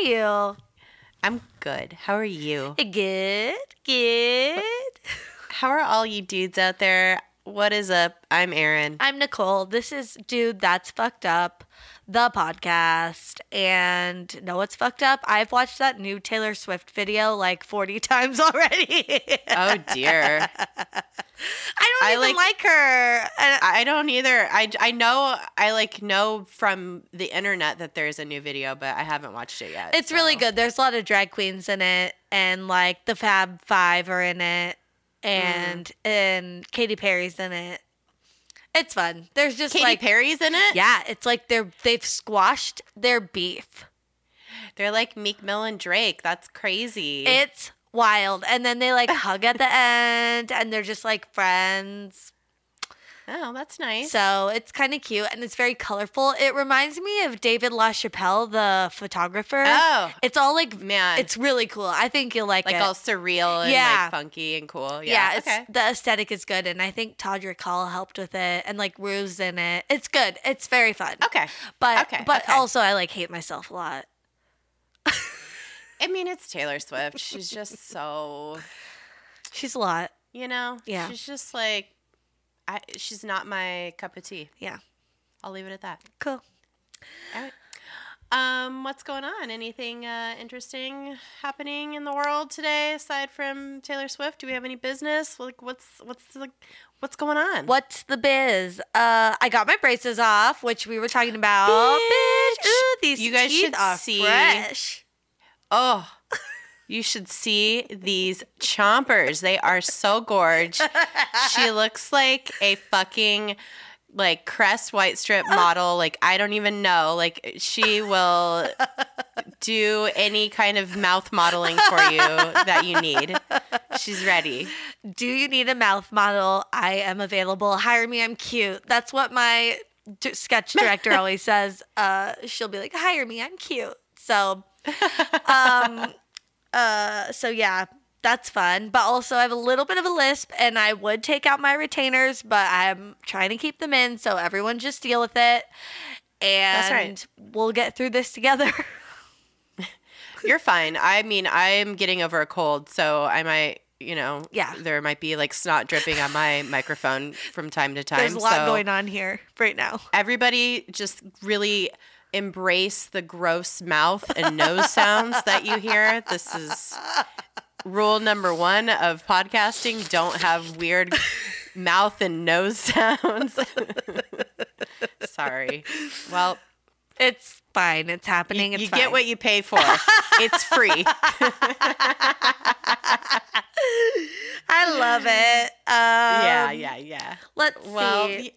you? I'm good. How are you? Eh, good, good. How are all you dudes out there? What is up? I'm Aaron. I'm Nicole. This is Dude That's Fucked Up, the podcast. And know what's fucked up? I've watched that new Taylor Swift video like 40 times already. Oh dear. I don't I even like- like, her. And I don't either. I, I know I like know from the internet that there's a new video, but I haven't watched it yet. it's really good. There's a lot of drag queens in it, and like the Fab Five are in it, and Mm. and Katy Perry's in it. It's fun. There's just Katy like Perry's in it. Yeah, it's like they're they've squashed their beef. They're like Meek Mill and Drake. That's crazy. It's wild. And then they like hug at the end and they're just like friends. Oh, that's nice. So it's kind of cute and it's very colorful. It reminds me of David LaChapelle, the photographer. oh It's all like man, it's really cool. I think you'll like, like it. all surreal and Yeah. like funky and cool. yeah, Yeah. it's, okay. the aesthetic is good and I think Todrick Hall helped with it and like Rue's in it. It's good. It's very fun. Okay. But Okay, but okay. also I like hate myself a lot. I mean, it's Taylor Swift. She's just so, She's a lot. you know, Yeah. She's just like, I. She's not my cup of tea. Yeah. I'll leave it at that. Cool. All right. Um, what's going on? Anything uh, interesting happening in the world today aside from Taylor Swift? Do we have any business? Like, what's what's like, what's going on? What's the biz? Uh, I got my braces off, which we were talking about. Bitch. Ooh, these You guys teeth should are see- fresh. Oh, you should see these chompers. They are so gorge. she looks like a fucking like Crest White Strip model. Like I don't even know. Like she will do any kind of mouth modeling for you that you need. She's ready. Do you need a mouth model? I am available. Hire me. I'm cute. That's what my d- sketch director always says. Uh, she'll be like, "Hire me. I'm cute." So, um, uh, so yeah. That's fun, but also I have a little bit of a lisp, and I would take out my retainers, but I'm trying to keep them in, so everyone just deal with it, and right. we'll get through this together. You're fine. I mean, I'm getting over a cold, so I might, you know, Yeah. there might be like snot dripping on my microphone from time to time. There's a lot so going on here right now. everybody just really embrace the gross mouth and nose sounds that you hear. This is rule number one of podcasting don't have weird mouth and nose sounds. Sorry. Well, It's fine. It's you, happening. It's you get what you pay for. It's free. I love it. Um, yeah, yeah, yeah. Let's Well, see.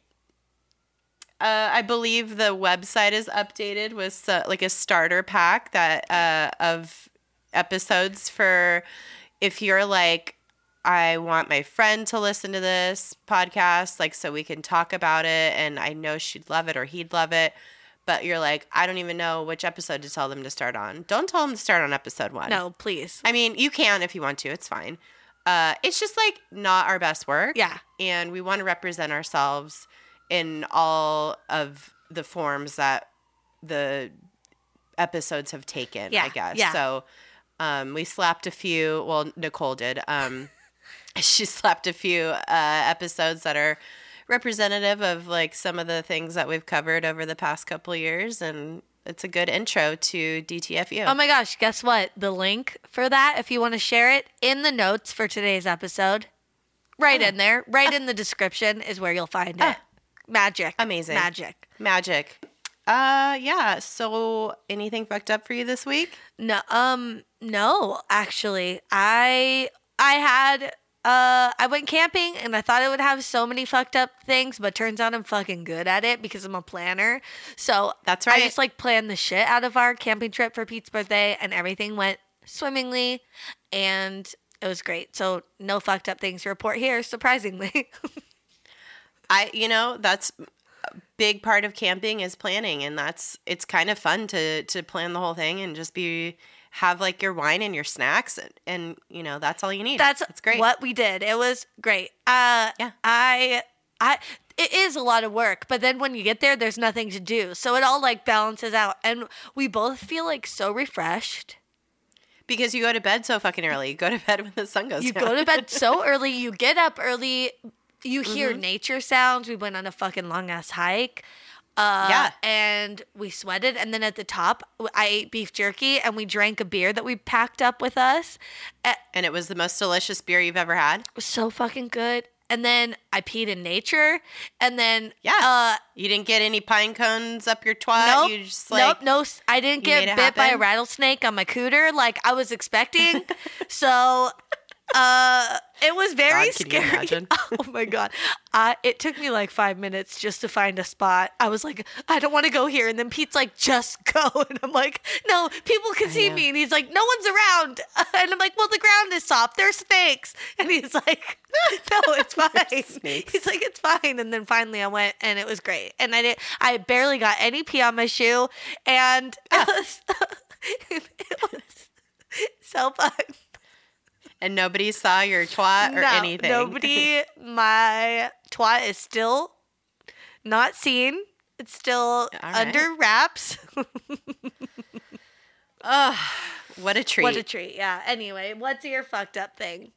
Uh, I believe the website is updated with uh, like a starter pack that uh, of episodes for if you're like I want my friend to listen to this podcast like so we can talk about it and I know she'd love it or he'd love it but you're like I don't even know which episode to tell them to start on. Don't tell them to start on episode 1. No, please. I mean, you can if you want to. It's fine. Uh, it's just like not our best work Yeah. and we want to represent ourselves in all of the forms that the episodes have taken Yeah, i guess yeah. so um, we slapped a few well nicole did um, she slapped a few uh, episodes that are representative of like some of the things that we've covered over the past couple years and it's a good intro to dtfu Oh my gosh, guess what? The link for that, if you want to share it in the notes for today's episode, right in there, right in the description is where you'll find it. Magic. Amazing. Magic. magic uh yeah so anything fucked up for you this week No, um, no, actually, I I had uh I went camping and I thought I would have so many fucked up things, but turns out I'm fucking good at it because I'm a planner. So That's right. I just like planned the shit out of our camping trip for Pete's birthday, and everything went swimmingly, and it was great. So no fucked up things to report here, surprisingly. I, you know, that's a big part of camping is planning, and that's it's kind of fun to to plan the whole thing and just be have like your wine and your snacks, and, and you know that's all you need. That's it's great. what we did. It was great. Uh, Yeah. I, I, it is a lot of work, but then when you get there, there's nothing to do. So it all like balances out. And we both feel like so refreshed. Because you go to bed so fucking early. You go to bed when the sun goes You down. go to bed so early, you get up early, you hear Mm-hmm. nature sounds. We went on a fucking long ass hike. Uh, Yeah. And we sweated. And then at the top, I ate beef jerky and we drank a beer that we packed up with us. And it was the most delicious beer you've ever had. It was so fucking good. And then I peed in nature. And then, Yeah. uh, You didn't get any pine cones up your twat. Nope. You just like nope. No, I didn't get it bit by a rattlesnake on my cooter like I was expecting. so, uh, it was very God, scary. oh my god! Uh, it took me like five minutes just to find a spot. I was like, I don't want to go here, and then Pete's like, just go, and I'm like, no, people can see know. me, and he's like, no one's around, and I'm like, well, the ground is soft. There's snakes, and he's like, no, it's fine. He's like, it's fine. And then finally I went and it was great. And I did I barely got any pee on my shoe. And it was it was so fun. And nobody saw your twat or No, anything. Nobody my twat is still not seen. It's still right. under wraps. Ugh, what a treat. what a treat. Yeah. Anyway, what's your fucked up thing?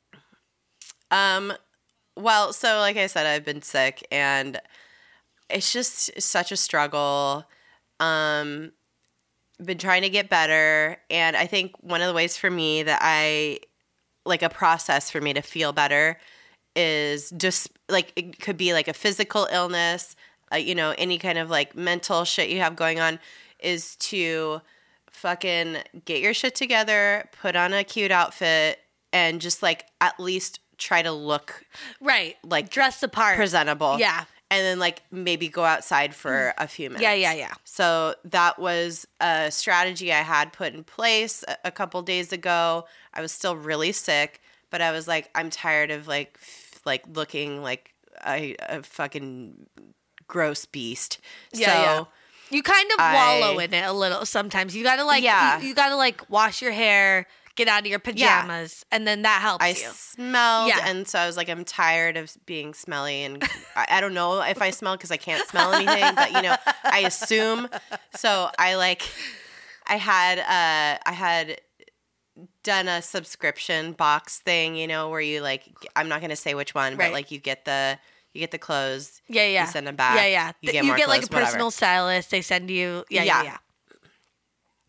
Um, well, so like I said, I've been sick and it's just such a struggle. Um, been trying to get better, and I think one of the ways for me that I like a process for me to feel better is just like it could be like a physical illness, uh, you know, any kind of like mental shit you have going on, is to fucking get your shit together, put on a cute outfit, and just like at least try to look Right. Like, dress the part. presentable. Yeah. And then like maybe go outside for a few minutes. Yeah, yeah, yeah. So that was a strategy I had put in place a, a couple days ago. I was still really sick, but I was like, I'm tired of like f- like looking like a, a fucking gross beast. Yeah, so yeah. You kind of I- wallow in it a little sometimes. You gotta like Yeah. you, you gotta like wash your hair, get out of your pajamas, and then that helps I you. smelled, Yeah. and so I was like, I'm tired of being smelly, and I, I don't know if I smell because I can't smell anything, but you know, I assume. So I like, I had, uh, I had done a subscription box thing, you know, where you like, I'm not gonna say which one, Right. but like you get the, you get the clothes, yeah, yeah. you send them back, Yeah, yeah. you get you get like a clothes, whatever. personal stylist. They send you. Yeah, yeah, Yeah. yeah.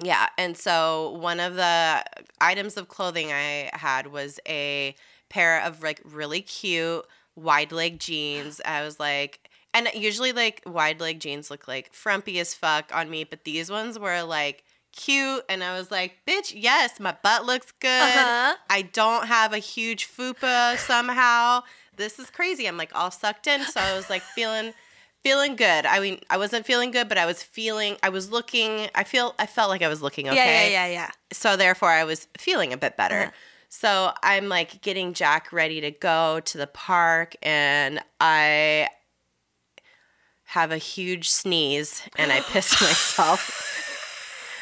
Yeah, and so one of the items of clothing I had was a pair of like really cute wide leg jeans. I was like, and usually like wide leg jeans look like frumpy as fuck on me, but these ones were like cute, and I was like, bitch, yes, my butt looks good. Uh-huh. I don't have a huge fupa somehow. This is crazy. I'm like all sucked in, so I was like feeling feeling good. I mean, I wasn't feeling good, but I was feeling I was looking I feel I felt like I was looking okay. Yeah, yeah, yeah, yeah. So therefore I was feeling a bit better. Uh-huh. So I'm like getting Jack ready to go to the park and I have a huge sneeze and I piss myself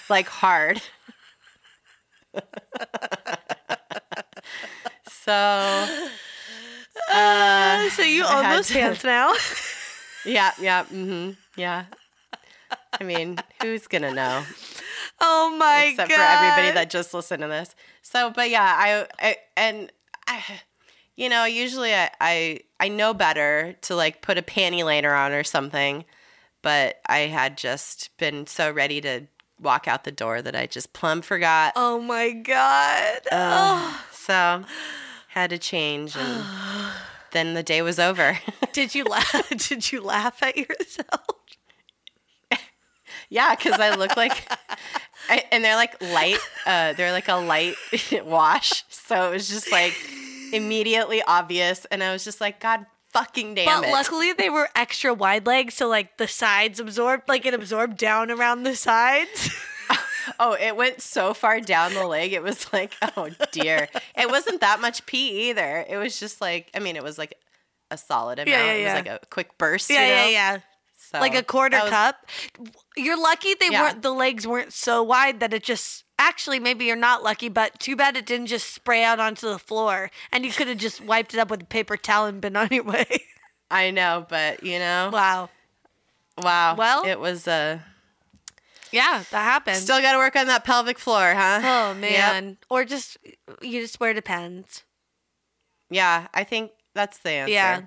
like hard. so uh, So you own those to- pants now? yeah, yeah, mm-hmm, yeah. I mean, who's gonna know? oh my except god! for everybody that just listened to this. So, but yeah, I, I and I, you know, usually I, I I know better to like put a panty liner on or something, but I had just been so ready to walk out the door that I just plumb forgot. Oh my god! Uh, So had to change, and then the day was over. Did you laugh? Did you laugh at yourself? Yeah, because I look like, I, and they're like light. Uh, they're like a light wash, so it was just like immediately obvious, and I was just like, God fucking damn But it! luckily they were extra wide legs, so like the sides absorbed, like it absorbed down around the sides. oh, it went so far down the leg, it was like, oh dear. It wasn't that much pee either. It was just like, I mean, it was like a solid amount. Yeah, yeah, It was like a quick burst. yeah, you know? yeah, yeah. So Like a quarter was- cup. You're lucky they Yeah. weren't the legs weren't so wide that it just actually maybe you're not lucky, but too bad it didn't just spray out onto the floor and you could have just wiped it up with a paper towel and been on your way. I know, but you know, Wow. wow. Well- it was uh Yeah, that happened. still got to work on that pelvic floor, huh? oh Yep. man. Or just you just wear depends. Yeah, I think that's the answer. Yeah.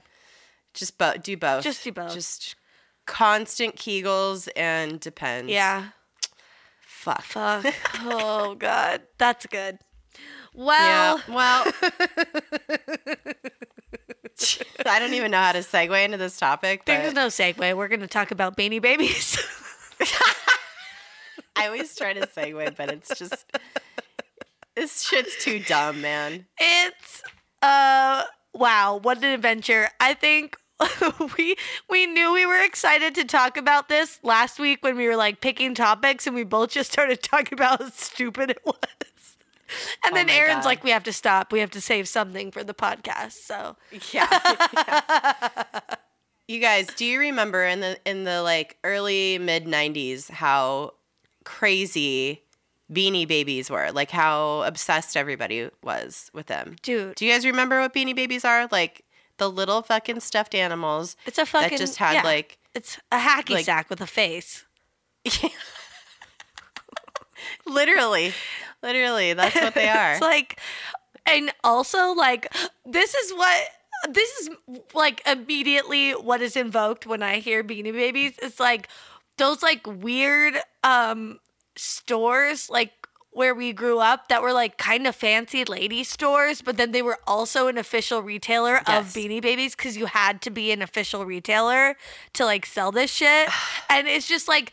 Just bo- do both. Just do both. Just constant Kegels and depends. Yeah. Fuck. Fuck. oh god. That's good. Well, yeah. Well, I don't even know how to segue into this topic, there's no segue. We're gonna talk about beanie babies. I always try to segue, but it's just this shit's too dumb, man. it's uh wow, what an adventure. I think we we knew we were excited to talk about this last week when we were like picking topics and we both just started talking about how stupid it was. And Oh then Aaron's God. like, we have to stop. We have to save something for the podcast. So Yeah. you guys, do you remember in the in the like early mid 90s how crazy Beanie Babies were? Like how obsessed everybody was with them. dude, Do you guys remember what Beanie Babies are? Like the little fucking stuffed animals it's a fucking that just had yeah, like it's a hacky like- sack with a face. literally literally that's what they are. It's like, and also like, this is what this is like immediately what is invoked when I hear Beanie Babies. It's like those like weird um stores like where we grew up that were like kind of fancy lady stores, but then they were also an official retailer Yes. of Beanie Babies because you had to be an official retailer to like sell this shit. and it's just like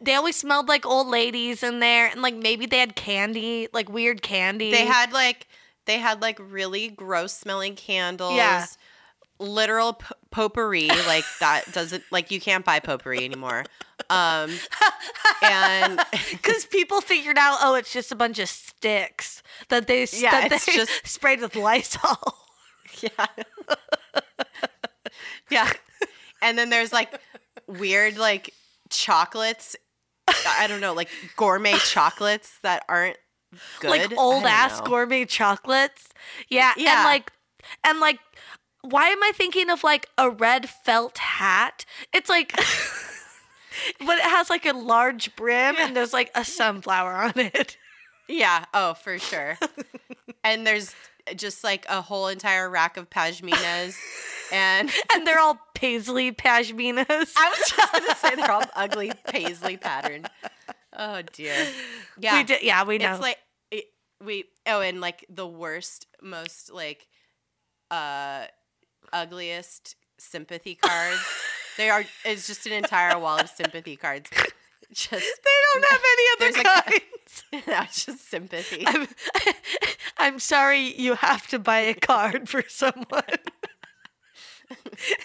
they always smelled like old ladies in there, and like maybe they had candy, like weird candy. They had like they had like really gross smelling candles. Yeah. Literal p- potpourri, like that doesn't like you can't buy potpourri anymore. Um, and because people figured out, oh, it's just a bunch of sticks that they Yeah, that it's just- sprayed with Lysol. yeah, yeah, and then there's like weird like chocolates. I don't know, like gourmet chocolates that aren't good. like old ass know. gourmet chocolates. Yeah, Yeah. and like and like why am I thinking of like a red felt hat? It's like but it has like a large brim and there's like a sunflower on it. Yeah. Oh, for sure. and there's just like a whole entire rack of pashminas, and And they're all paisley pashminas. I was just gonna say they're all ugly paisley pattern. Oh dear. Yeah. We did yeah, we know. It's like it, we oh, and like the worst, most like uh ugliest sympathy cards. they are. It's just an entire wall of sympathy cards. Just they don't have any other a- kinds. no, just sympathy. I'm, I'm sorry you have to buy a card for someone.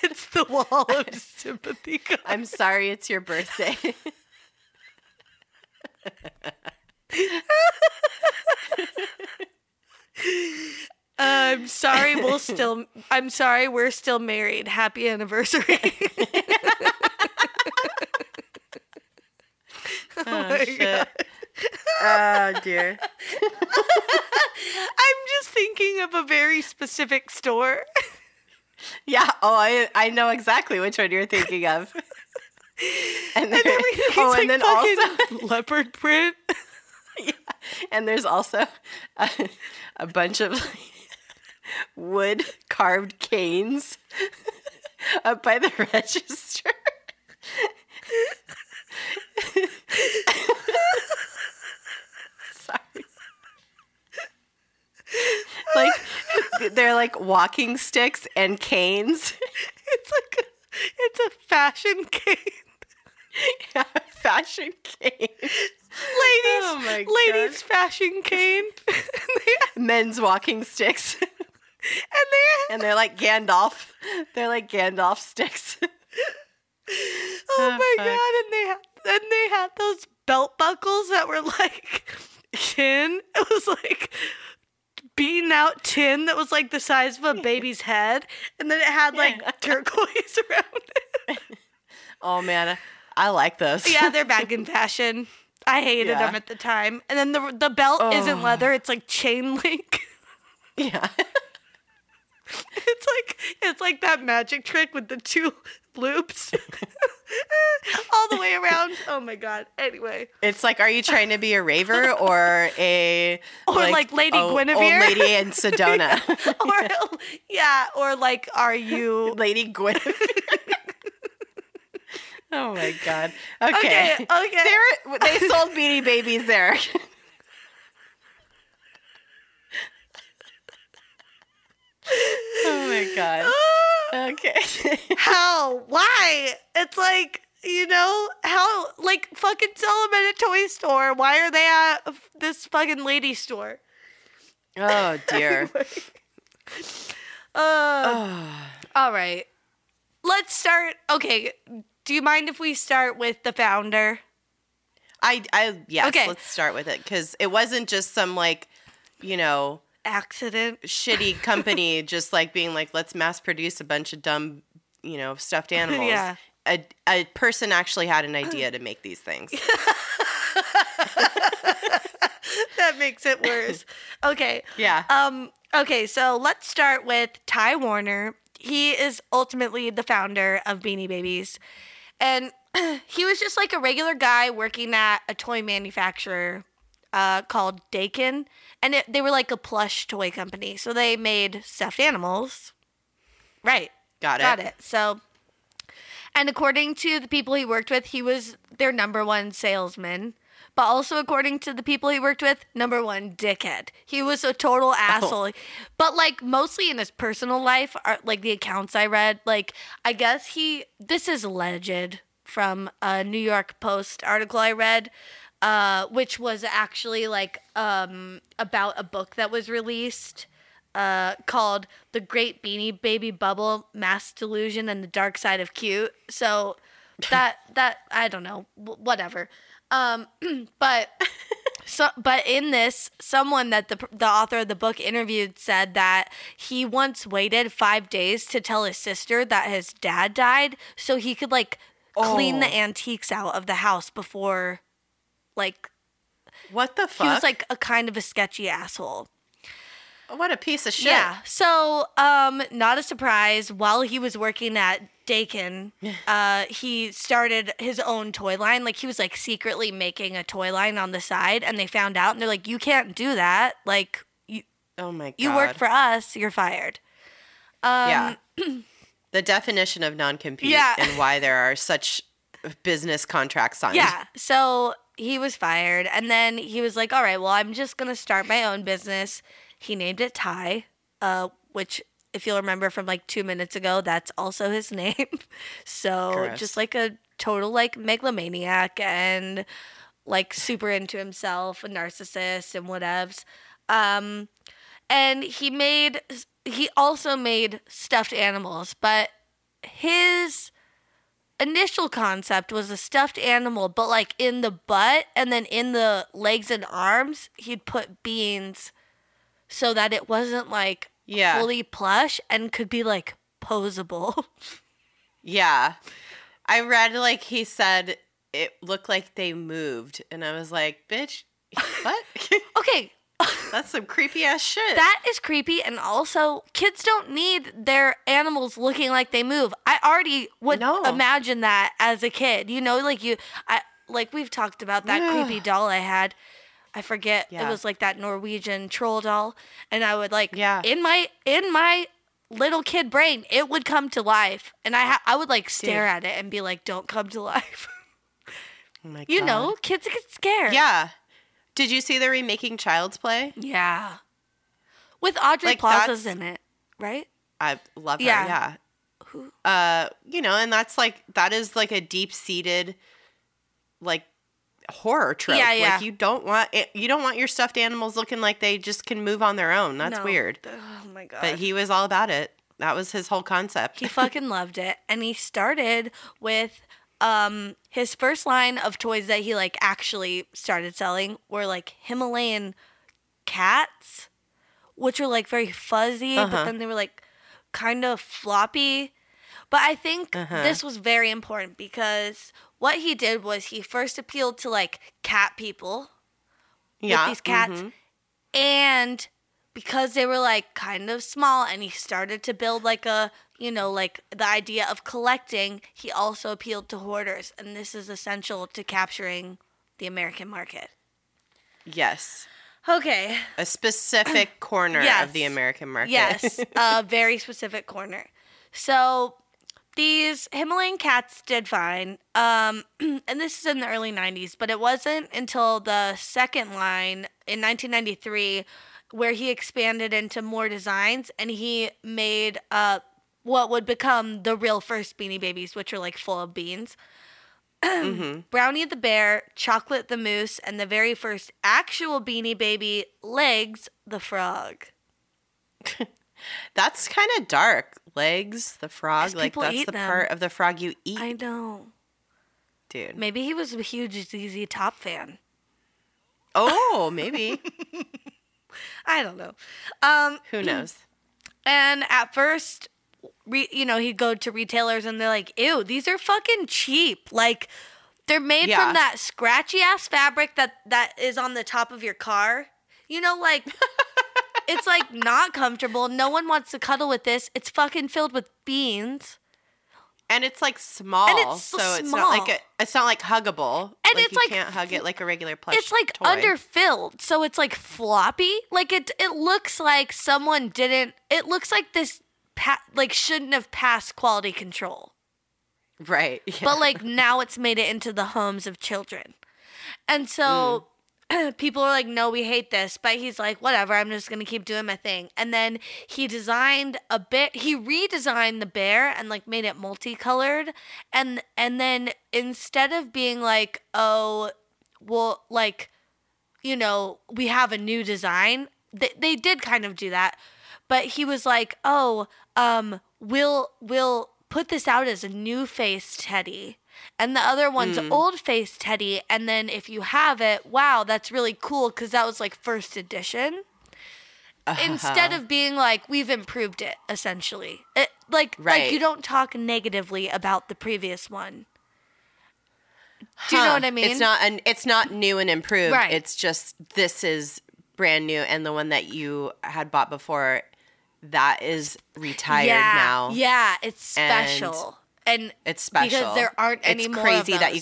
it's the wall of sympathy card. I'm sorry, it's your birthday. I'm sorry we'll still I'm sorry we're still married. Happy anniversary. Oh, oh, my shit. Oh dear. I'm just thinking of a very specific store. Yeah. Oh, I I know exactly which one you're thinking of. And, And everything's oh, like and then also, leopard print. Yeah. and there's also a, a bunch of like, wood carved canes up by the register. Sorry. Like they're like walking sticks and canes. It's like a, it's a fashion cane. Yeah, fashion canes. Ladies, Oh ladies fashion cane. Men's walking sticks. And they and they're like Gandalf. They're like Gandalf sticks. Oh Oh, my fuck. god! And they had and they had those belt buckles that were like tin. It was like beaten out tin that was like the size of a baby's head, and then it had like Yeah. turquoise around it. Oh man, I like those. Yeah, they're back in fashion. I hated Yeah. them at the time. And then the the belt isn't Oh. leather; it's like chain link. yeah. It's like it's like that magic trick with the two loops all the way around. Oh my god. Anyway. It's like, are you trying to be a raver or a Or like Lady oh, o- Guinevere? old lady in Sedona, or yeah, or like are you Lady Guinevere? oh my god. Okay. Okay, okay. They sold Beanie Babies there. oh my god. Okay. How? Why? It's like, you know, how like fucking sell them at a toy store. Why are they at this fucking lady store? oh dear. Uh, Oh. all right. Let's start. Okay. Do you mind if we start with the founder? I I yes, Okay. let's start with it cuz it wasn't just some like, you know, Accident. shitty company just like being like let's mass produce a bunch of dumb, you know, stuffed animals. Yeah. A a person actually had an idea to make these things. that makes it worse. Okay. Yeah. Um, okay, so let's start with Ty Warner. He is ultimately the founder of Beanie Babies. And he was just like a regular guy working at a toy manufacturer uh, called Dakin. And it, they were like a plush toy company. So they made stuffed animals. Right. Got it. Got it. So, and according to the people he worked with, he was their number one salesman. But also, according to the people he worked with, number one dickhead. He was a Oh. total asshole. But like mostly in his personal life, are, like the accounts I read, like I guess he. This is alleged from a New York Post article I read, uh, which was actually like um, about a book that was released uh, called "The Great Beanie Baby Bubble: Mass Delusion and the Dark Side of Cute." So that that I don't know, whatever. Um, but so, but in this, someone that the the author of the book interviewed said that he once waited five days to tell his sister that his dad died, so he could like clean the Oh. antiques out of the house before, like What the fuck? he was like a kind of a sketchy asshole. what a piece of shit. Yeah. So, um, not a surprise. While he was working at Dakin, uh, he started his own toy line. Like he was like secretly making a toy line on the side, and they found out, and they're like, "You can't do that. Like you, Oh my god. you work for us. You're fired." Um, Yeah. the definition of non-compete Yeah. and why there are such business contracts signed. Yeah. So he was fired. And then he was like, all right, well, I'm just going to start my own business. He named it Ty, uh, which, if you'll remember from like two minutes ago, that's also his name. so just like a total like megalomaniac and like super into himself, a narcissist and whatevs. Um, and he made, he also made stuffed animals, but his initial concept was a stuffed animal, but like in the butt and then in the legs and arms, he'd put beans so that it wasn't like Yeah. fully plush and could be like posable. Yeah. I read like he said it looked like they moved and I was like, "Bitch, what?" okay, That's some creepy ass shit. that is creepy and also kids don't need their animals looking like they move. I already would No. imagine that as a kid. You know, like you I like we've talked about that Yeah. creepy doll I had. I forget. It was like that Norwegian troll doll and I would like Yeah. in my in my little kid brain, it would come to life and I ha- I would like stare at it and be like don't come to life. oh you know, kids get scared. Yeah. Did you see they're remaking Child's Play? Yeah. With Aubrey Like, Plaza's in it, right? I love her. Yeah. Yeah. Who Uh, you know, and that's like that is like a deep-seated like horror trope. Yeah, yeah. Like you don't want it, you don't want your stuffed animals looking like they just can move on their own. That's No. weird. Oh my god. But he was all about it. That was his whole concept. he fucking loved it. And he started with um his first line of toys that he like actually started selling were like Himalayan cats, which were like very fuzzy, but Uh-huh. then they were like kind of floppy. But I think Uh-huh. this was very important because what he did was he first appealed to like cat people yeah. with these cats mhm. and because they were like kind of small and he started to build like a you know like the idea of collecting he also appealed to hoarders and this is essential to capturing the american market Yes. okay A specific corner Yes. of the American market. yes a very specific corner so these himalayan cats did fine um, and this is in the early 90s but it wasn't until the second line in 1993 where he expanded into more designs and he made uh, what would become the real first beanie babies which are like full of beans brownie the bear chocolate the moose and the very first actual beanie baby legs the frog That's kind of dark. Legs, the frog, like that's the them. part of the frog you eat, i know dude. Maybe he was a huge ZZ Top fan. Oh, maybe. I don't know. Um, Who knows? and at first, re- you know, he'd go to retailers and they're like, "Ew, these are fucking cheap. Like, they're made Yeah. from that scratchy ass fabric that that is on the top of your car. You know, like." It's like not comfortable. No one wants to cuddle with this. It's fucking filled with beans. And it's like small, And it's so so it's not like a, it's not like huggable. And it's like it's you like can't hug it like a regular plush. it's like toy. underfilled so it's like floppy like it it looks like someone didn't it looks like this pa- like shouldn't have passed quality control right. Yeah. but like now it's made it into the homes of children and so mm. people are like no we hate this but he's like whatever i'm just gonna keep doing my thing. And then he designed a bit he redesigned the bear and like made it multicolored. And and then instead of being like oh well like you know we have a new design they, they did kind of do that. But he was like oh um we'll we'll put this out as a new face teddy and the other one's old face teddy and then if you have it wow that's really cool because that was like first edition instead Uh-huh. of being like we've improved it essentially it, like like you don't talk negatively about the previous one do you know what i mean It's not an it's not new and improved. Right. It's just this is brand new and the one that you had bought before that is retired yeah, now. Yeah, it's special. And, It's special. because there aren't any it's more crazy of that you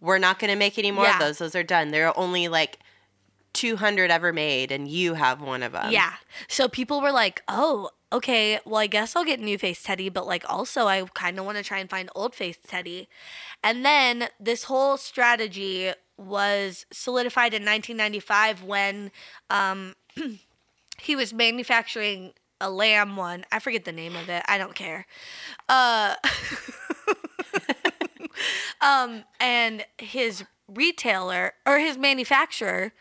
we're not going to make any more Yeah. of those. Those are done. There are only like 200 ever made and you have one of them. yeah. So people were like, "Oh, okay. Well, I guess I'll get new face Teddy, but like also I kind of want to try and find old face Teddy." And then this whole strategy was solidified in 1995 when um, he was manufacturing a lamb one. I forget the name of it. I don't care. Uh, um, and his retailer or his manufacturer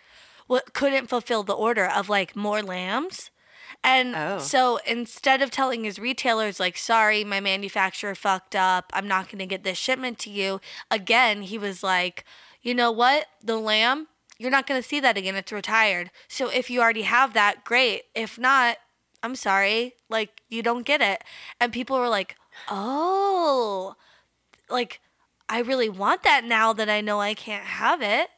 w- couldn't fulfill the order of like more lambs. And Oh. so instead of telling his retailers, like, sorry, my manufacturer fucked up, I'm not going to get this shipment to you, again, he was like, you know what? The lamb, you're not going to see that again. It's retired. So if you already have that, great. If not, I'm sorry. Like, you don't get it. And people were like, oh, like, I really want that now that I know I can't have it.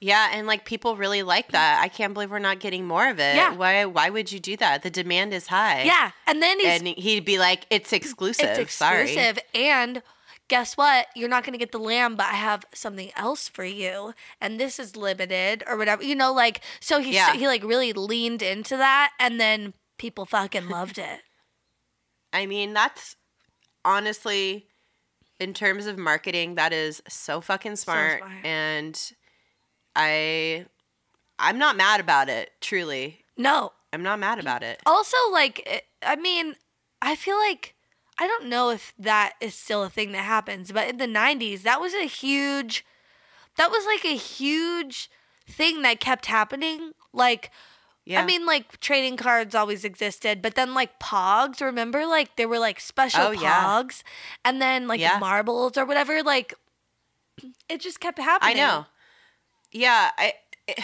Yeah, and like people really like that. I can't believe we're not getting more of it. Yeah. Why why would you do that? The demand is high. Yeah. And then he's And he'd be like, "It's exclusive." It's Sorry. And guess what? You're not going to get the lamb, but I have something else for you. And this is limited or whatever. You know, like, so he, Yeah. he like really leaned into that. And then people fucking loved it. I mean, that's honestly, in terms of marketing, that is so fucking smart. smart. And I, I'm not mad about it. Truly, No. I'm not mad about it. Also, like, eh, I mean, I feel like, I don't know if that is still a thing that happens, but in the 90s, that was a huge, that was like a huge thing that kept happening. Like, Yeah. I mean, like trading cards always existed, but then like Pogs, remember? Like there were like special Oh, yeah. Pogs, and then like Yeah. marbles or whatever. Like it just kept happening. I know. Yeah, I.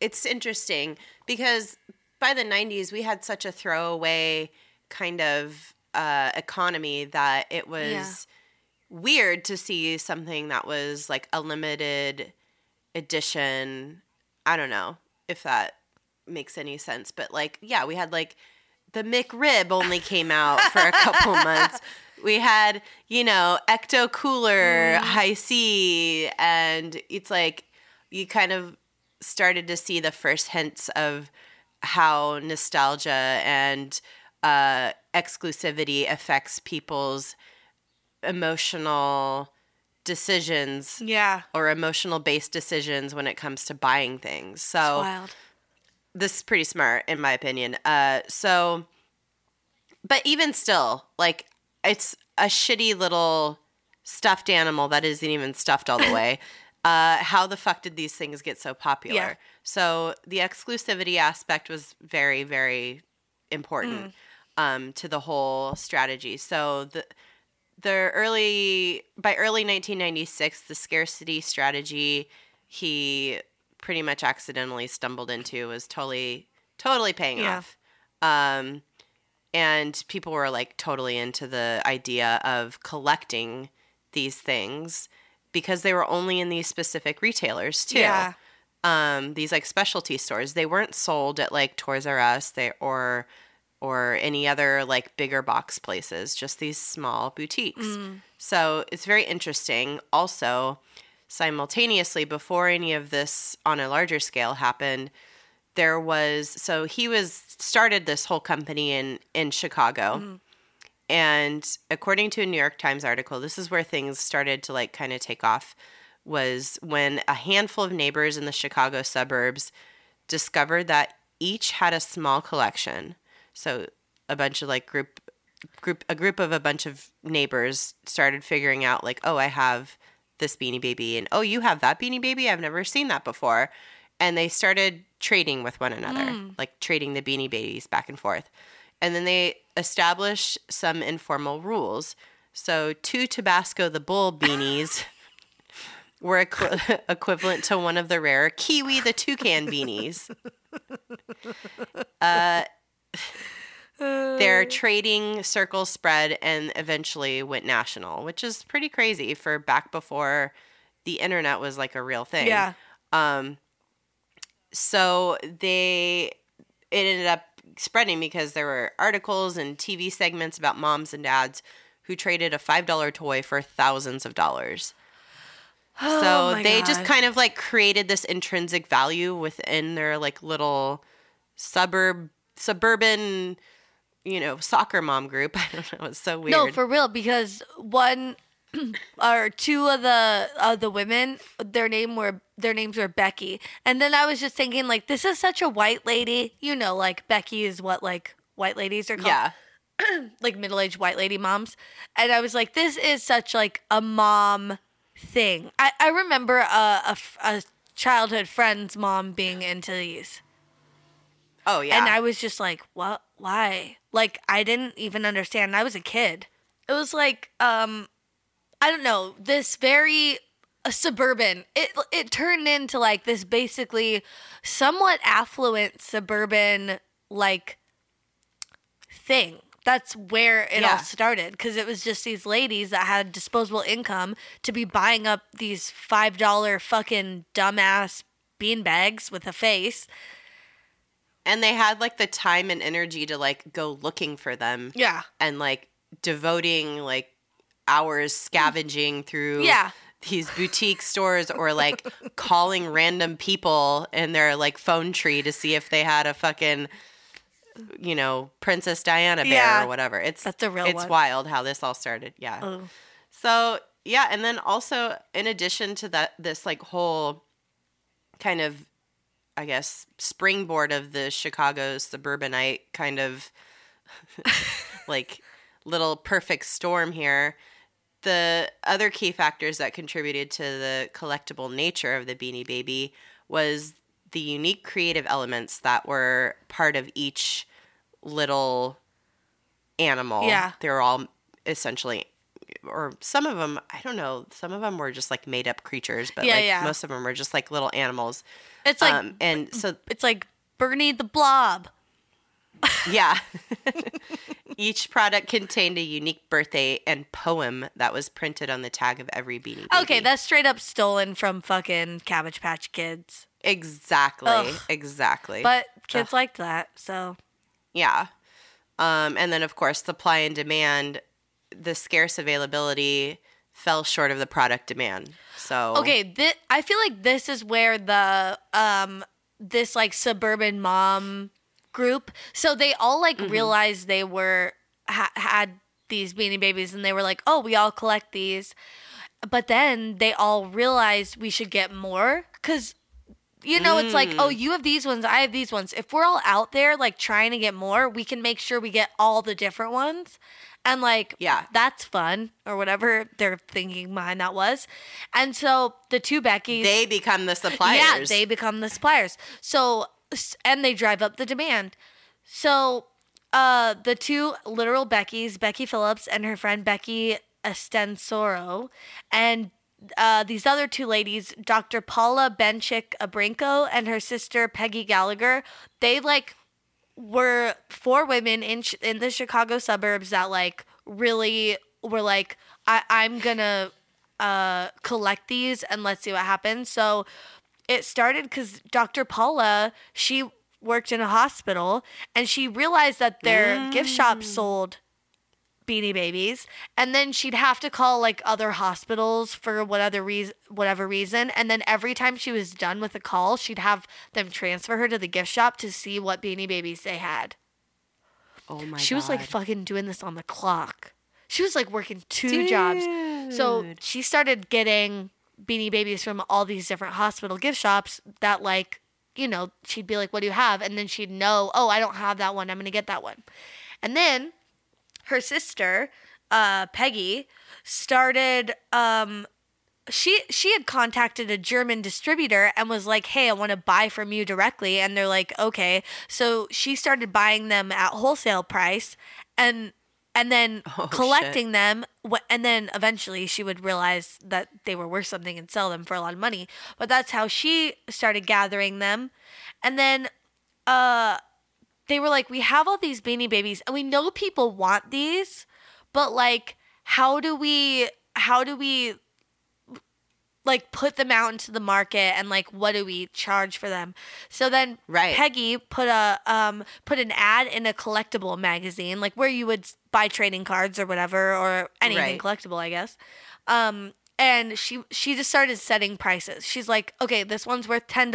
It's interesting because by the '90s we had such a throwaway kind of uh, economy that it was Yeah. weird to see something that was like a limited edition. I don't know if that makes any sense. But like, yeah, we had like the McRib only came out for a couple months. We had, you know, Ecto Cooler, Hi-C, and it's like you kind of started to see the first hints of how nostalgia and uh, exclusivity affects people's emotional decisions Yeah. or emotional based decisions when it comes to buying things. So Wild. This is pretty smart in my opinion. Uh so but even still, like it's a shitty little stuffed animal that isn't even stuffed all the way. Uh how the fuck did these things get so popular? Yeah. So the exclusivity aspect was very very important um to the whole strategy. So the the early by early 1996 the scarcity strategy he pretty much accidentally stumbled into was totally totally paying Yeah. off. Um and people were like totally into the idea of collecting these things because they were only in these specific retailers too. Yeah. um these like specialty stores. They weren't sold at like Toys R Us they or or any other like bigger box places just these small boutiques. So it's very interesting. Also simultaneously before any of this on a larger scale happened there was so he was started this whole company in in Chicago. Mm-hmm. And according to a New York Times article this is where things started to like kind of take off was when a handful of neighbors in the Chicago suburbs discovered that each had a small collection. So a bunch of like group group a group of a bunch of neighbors started figuring out like oh I have this beanie baby and oh you have that beanie baby? I've never seen that before. And they started trading with one another hmm. like trading the beanie babies back and forth. And then they established some informal rules. So two Tabasco the bull beanies were equi- equivalent to one of the rare Kiwi the toucan beanies uh, their trading circle spread and eventually went national, which is pretty crazy for back before the internet was like a real thing. Yeah. Um so they it ended up spreading because there were articles and TV segments about moms and dads who traded a $5 toy for thousands of dollars. Oh So they just kind of like created this intrinsic value within their like little suburb suburban you know soccer mom group. I don't know. It's so weird. No, for real, because one or two of the of the women, their name were their names were Becky, and then I was just thinking like, this is such a white lady. You know, like Becky is what like white ladies are called, yeah. like middle aged white lady moms, and I was like, this is such like a mom thing. I I remember a a childhood friend's mom being into these. Oh yeah. And I was just like, what? Why? Like, I didn't even understand. I was a kid. It was like, um, I don't know, this very uh, suburban. It it turned into like this basically somewhat affluent suburban like thing. That's where it Yeah. all started because it was just these ladies that had disposable income to be buying up these five dollar fucking dumbass bean bags with a face. And they had like the time and energy to like go looking for them Yeah. and like devoting like hours scavenging through Yeah. these boutique stores or like calling random people in their like phone tree to see if they had a fucking you know princess diana bear Yeah. or whatever it's That's a real it's one. wild how this all started yeah Oh. so yeah and then also in addition to that this like whole kind of i guess springboard of the chicago suburbanite kind of like little perfect storm here the other key factors that contributed to the collectible nature of the beanie baby was the unique creative elements that were part of each little animal Yeah. they were all essentially or some of them i don't know some of them were just like made up creatures but Yeah, like yeah. most of them were just like little animals It's like um and so it's like Bernie the Blob. yeah Each product contained a unique birthday and poem that was printed on the tag of every beanie baby. Okay, that's straight up stolen from fucking Cabbage Patch Kids. exactly, Ugh. exactly. But kids liked that, so Yeah. Um, and then, of course, supply and demand, the scarce availability fell short of the product demand. So, Okay, I feel like this is where the um this like suburban mom group. So they all like realized they were ha- had these beanie babies and they were like, "Oh, we all collect these." But then they all realized we should get more cuz you know, it's like, "Oh, you have these ones, I have these ones." If we're all out there like trying to get more, we can make sure we get all the different ones. And like, Yeah. that's fun or whatever their thinking behind that was. And so the two Beckys, they become the suppliers. yeah, they become the suppliers. So and they drive up the demand. So uh the two literal Beckys, Becky Phillips and her friend Becky Estensoro, and uh, these other two ladies, Dr. Paula Benchik Abrinko and her sister Peggy Gallagher, they like were four women in Ch- in the Chicago suburbs that like really were like I I'm gonna uh collect these and let's see what happens. So it started because Dr. Paula she worked in a hospital and she realized that their gift shop sold beanie babies. And then she'd have to call like other hospitals for whatever reason whatever reason. And then every time she was done with a call she'd have them transfer her to the gift shop to see what beanie babies they had. Oh my she was like fucking doing this on the clock. She was like working two jobs. So she started getting beanie babies from all these different hospital gift shops that like you know she'd be like what do you have? And then she'd know oh i don't have that one. I'm gonna get that one. And then her sister uh, peggy started um, she she had contacted a german distributor and was like hey i want to buy from you directly. And they're like okay. So she started buying them at wholesale price and and then Oh, collecting them wh- and then eventually she would realize that they were worth something and sell them for a lot of money. But that's how she started gathering them. And then uh they were like we have all these beanie babies and we know people want these but like how do we how do we like put them out into the market and like what do we charge for them so then Right. peggy put a um put an ad in a collectible magazine like where you would buy trading cards or whatever or anything Right. collectible i guess um and she she just started setting prices. She's like okay this one's worth $10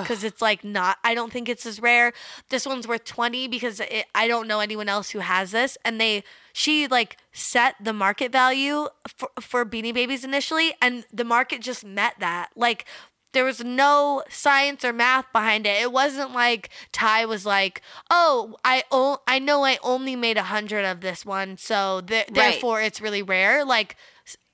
because it's like not i don't think it's as rare. This one's worth 20 because it, i don't know anyone else who has this. And they she like set the market value for, for beanie babies initially and the market just met that. Like there was no science or math behind it. It wasn't like Ty was like, "Oh, I o- I know I only made a hundred of this one, so th- therefore it's really rare." Like,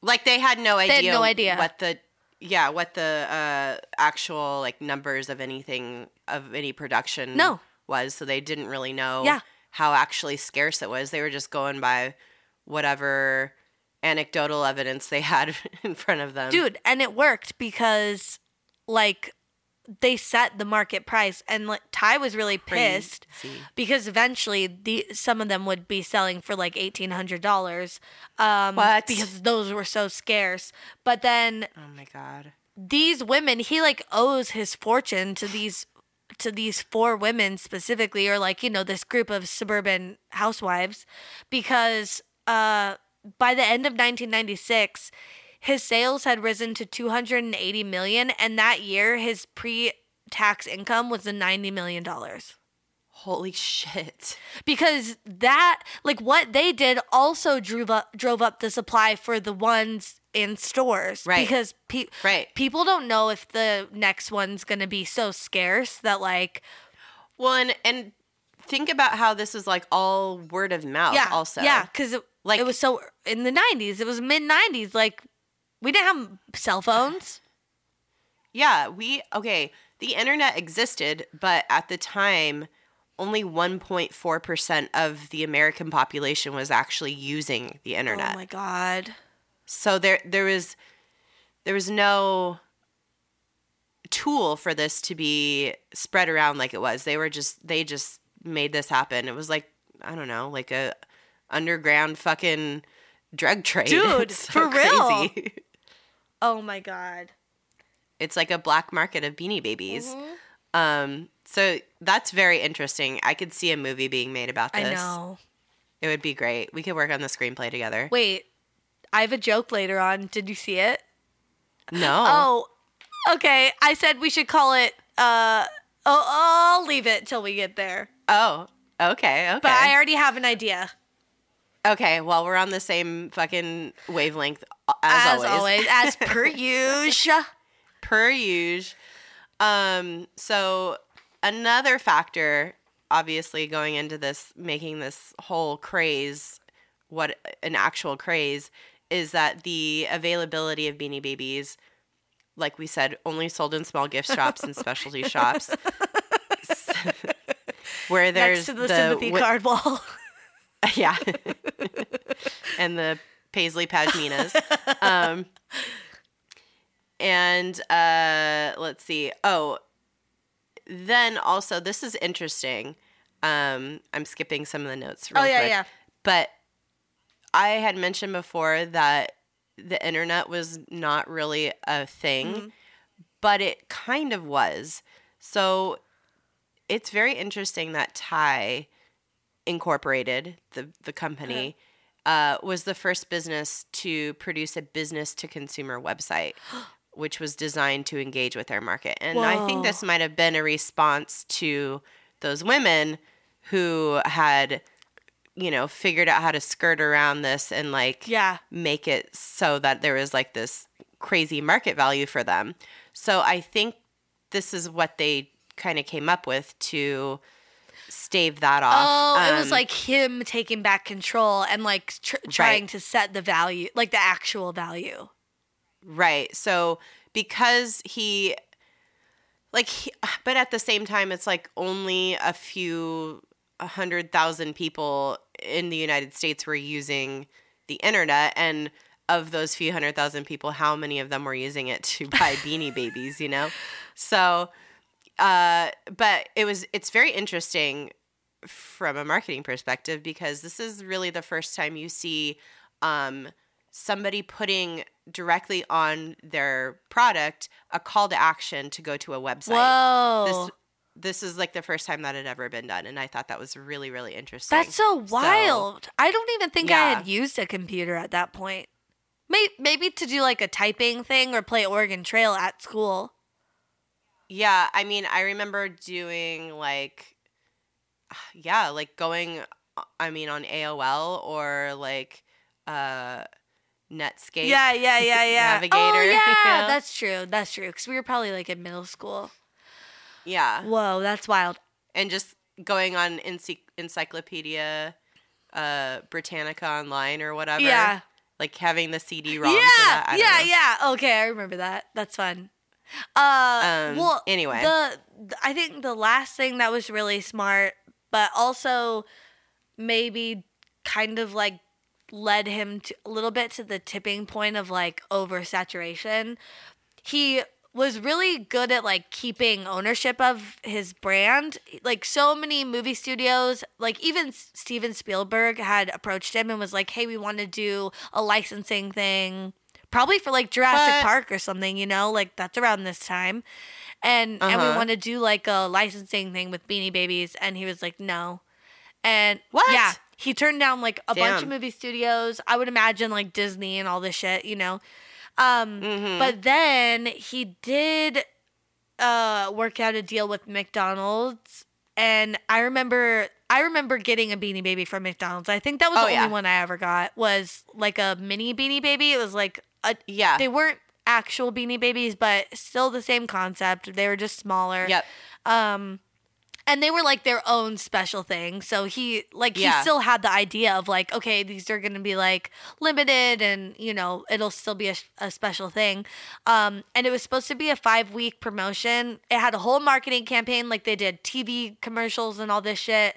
like they had no idea. They had no idea. what the yeah what the uh, actual like numbers of anything of any production No. was. So they didn't really know Yeah. how actually scarce it was. They were just going by whatever anecdotal evidence they had in front of them. dude, and it worked because like they set the market price and like Ty was really pissed Crazy. because eventually the some of them would be selling for like eighteen hundred dollars um What? because those were so scarce but then Oh my god. these women he like owes his fortune to these to these four women specifically or like you know this group of suburban housewives because uh by the end of 1996 his sales had risen to 280 million and that year his pre-tax income was the 90 million dollars Holy shit. because that like what they did also drove up drove up the supply for the ones in stores Right. because pe- Right. people don't know if the next one's going to be so scarce that like Well, and and think about how this is like all word of mouth. yeah Also. yeah cuz it, Like- it was so in the 90s it was mid 90s like we didn't have cell phones Yeah, we okay, the internet existed, but at the time only 1.4% of the American population was actually using the internet. oh my god so there there was there was no tool for this to be spread around like it was. They were just they just made this happen. It was like I don't know, like a underground fucking drug trade. Dude, so for real. Oh my god. It's like a black market of beanie babies. Mm-hmm. Um, so that's very interesting. I could see a movie being made about this. I know. It would be great. We could work on the screenplay together. Wait, I have a joke later on. Did you see it? No. Oh, okay. I said we should call it. Uh, oh, I'll leave it till we get there. Oh. Okay. Okay. But I already have an idea. okay. Well, we're on the same fucking wavelength uh, as, always. as per usual. per usual. Um, so another factor, obviously, going into this, making this whole craze what an actual craze is that the availability of Beanie Babies, like we said, only sold in small gift shops and specialty shops. Where there's Next to the, sympathy wi- card wall. yeah. and the Paisley Pashminas. um, and uh, let's see. Oh, then also, this is interesting. Um, I'm skipping some of the notes. Real Oh, yeah, quick. yeah. But I had mentioned before that the internet was not really a thing, Mm-hmm. but it kind of was. So it's very interesting that Ty Incorporated, the the company, uh, was the first business to produce a business to consumer website, which was designed to engage with their market. And I think this might have been a response to those women who had, you know, figured out how to skirt around this and like yeah. make it so that there was like this crazy market value for them. So I think this is what they kind of came up with to stave that off. Oh, it was Um, like him taking back control and like tr- trying to set the value, like the actual value. Right. So because he like he, but at the same time it's like only a few a hundred thousand people in the United States were using the internet and of those few hundred thousand people, how many of them were using it to buy beanie babies, you know? So uh but it was it's very interesting from a marketing perspective because this is really the first time you see um somebody putting directly on their product a call to action to go to a website. Whoa. This this is like the first time that had ever been done, and I thought that was really really interesting. That's so wild. I don't even think I had used a computer at that point. Maybe, maybe to do like a typing thing or play Oregon Trail at school. Yeah, I mean, I remember doing like, yeah, like going. I mean, on AOL or like uh, Netscape. Yeah, yeah, yeah, yeah. Navigator, Oh, you yeah, know? that's true. That's true. Because we were probably like in middle school. yeah, Whoa, that's wild. and just going on ency- Encyclopedia uh, Britannica online or whatever. Yeah. like having the CD ROM. Yeah, for that. Yeah, yeah. Okay, I remember that. That's fun. Uh, Um, well, anyway. the I think the last thing that was really smart, but also maybe kind of like led him to a little bit to the tipping point of like oversaturation. He was really good at like keeping ownership of his brand. Like so many movie studios, like even Steven Spielberg had approached him and was like, "Hey, we want to do a licensing thing." Probably for like Jurassic But- Park or something, you know, like that's around this time. And and we Uh-huh. want to do like a licensing thing with Beanie Babies and he was like, "No." And What? Yeah, he turned down like a bunch of movie studios. I would imagine like Disney and all this shit, you know. Um, Mhm. but then he did uh work out a deal with McDonald's and I remember I remember getting a beanie baby from McDonald's. I think that was Oh, the yeah. only one I ever got was like a mini beanie baby. It was like Yeah. they weren't actual beanie babies, but still the same concept. They were just smaller. Yep. Um and they were like their own special thing. So he like Yeah. he still had the idea of like okay, these are going to be like limited and you know, it'll still be a, a special thing. Um and it was supposed to be a 5 week promotion. It had a whole marketing campaign like they did TV commercials and all this shit.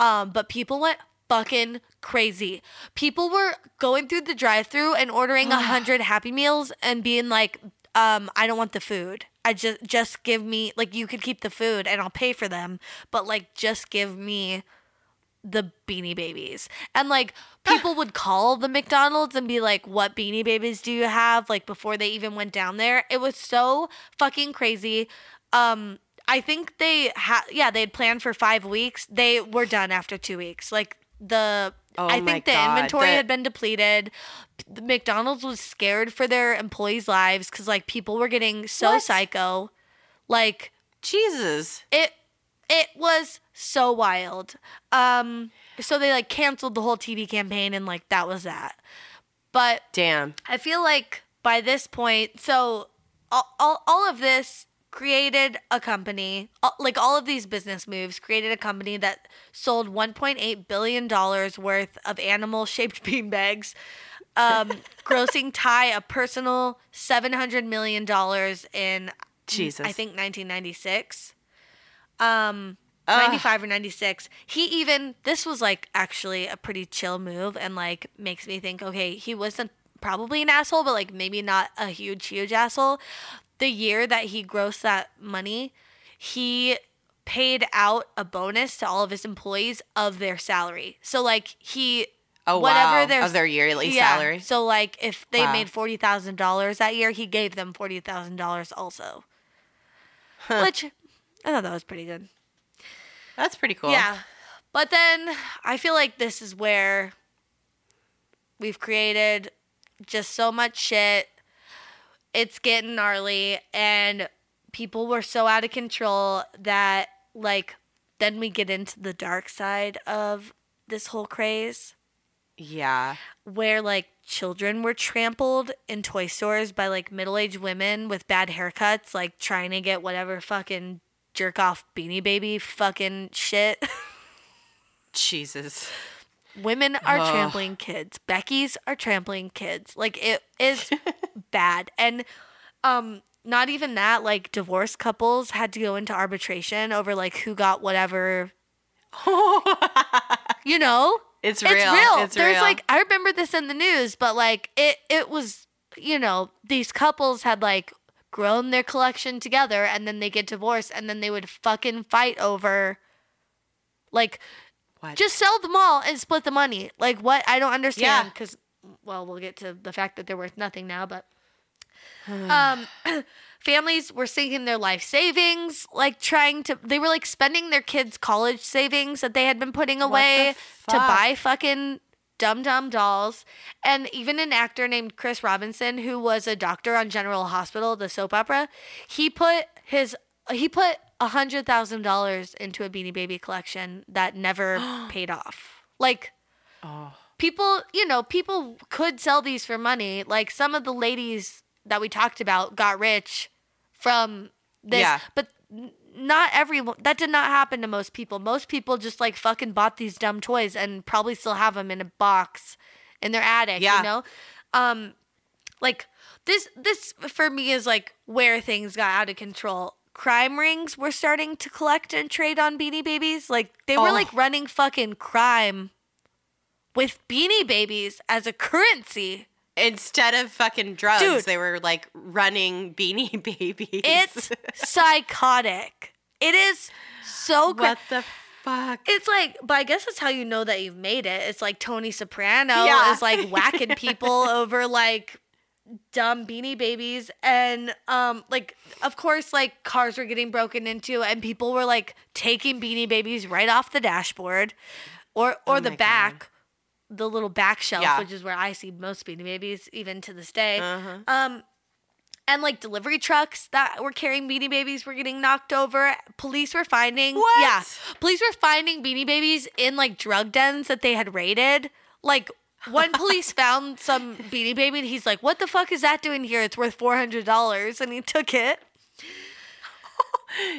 Um but people went fucking crazy. People were going through the drive-through and ordering a hundred Happy Meals and being like, um, I don't want the food. I just just give me like you could keep the food and I'll pay for them, but like just give me the Beanie Babies. And like people would call the McDonald's and be like, "What Beanie Babies do you have?" like before they even went down there. It was so fucking crazy. Um I think they had yeah, they had planned for 5 weeks. They were done after 2 weeks. Like the Oh I think the God, inventory the- had been depleted. The McDonald's was scared for their employees' lives cuz like people were getting so What? psycho. Like Jesus. it it was so wild. Um so they like canceled the whole TV campaign and like that was that. But Damn. I feel like by this point, so all, all, all of this created a company, like all of these business moves created a company that sold 1.8 billion dollars worth of animal-shaped beanbags, um, grossing Ty a personal 700 million dollars in Jesus. I think 1996. Um Ugh. 95 or 96. He even this was like actually a pretty chill move and like makes me think okay, he wasn't probably an asshole but like maybe not a huge huge asshole. The year that he grossed that money, he paid out a bonus to all of his employees of their salary. So like he Oh whatever wow. their of their yearly yeah, salary. So like if they Wow. made forty thousand dollars that year, he gave them forty thousand dollars also. Which I thought that was pretty good. That's pretty cool. Yeah. But then I feel like this is where we've created just so much shit. It's getting gnarly and people were so out of control that like then we get into the dark side of this whole craze Yeah. where like children were trampled in toy stores by like middle-aged women with bad haircuts like trying to get whatever fucking jerk off beanie baby fucking shit Jesus. Women are Ugh. trampling kids becky's are trampling kids like it is bad and um not even that like divorced couples had to go into arbitration over like who got whatever you know It's real. it's real. real. It's There's real. like I remember this in the news, but like it it was you know these couples had like grown their collection together and then they get divorced and then they would fucking fight over like What? just sell them all and split the money. Like what I don't understand Yeah. because well we'll get to the fact that they're worth nothing now, but um families were sinking their life savings like trying to they were like spending their kids college savings that they had been putting away to buy fucking dumb dumb dolls and even an actor named chris robinson who was a doctor on general hospital the soap opera he put his he put hundred thousand dollars into a beanie baby collection that never paid off like oh. people, you know, people could sell these for money. Like some of the ladies that we talked about got rich from this, Yeah. but not everyone. That did not happen to most people. Most people just like fucking bought these dumb toys and probably still have them in a box in their attic. Yeah. You know, um, like this. This for me is like where things got out of control. Crime rings were starting to collect and trade on Beanie Babies. Like they were Oh. like running fucking crime with Beanie Babies as a currency. Instead of fucking drugs, Dude. they were like running beanie babies. It's psychotic. It is so cra- what the fuck? It's like, but I guess that's how you know that you've made it. It's like Tony Soprano Yeah. is like whacking people over like dumb beanie babies and um like of course like cars were getting broken into and people were like taking beanie babies right off the dashboard or or Oh the back the little back shelf Yeah. which is where I see most beanie babies even to this day Uh-huh. um and like delivery trucks that were carrying beanie babies were getting knocked over. Police were finding What? yeah. Police were finding beanie babies in like drug dens that they had raided. Like one police found some beanie baby and he's like, What the fuck is that doing here? It's worth four hundred dollars and he took it.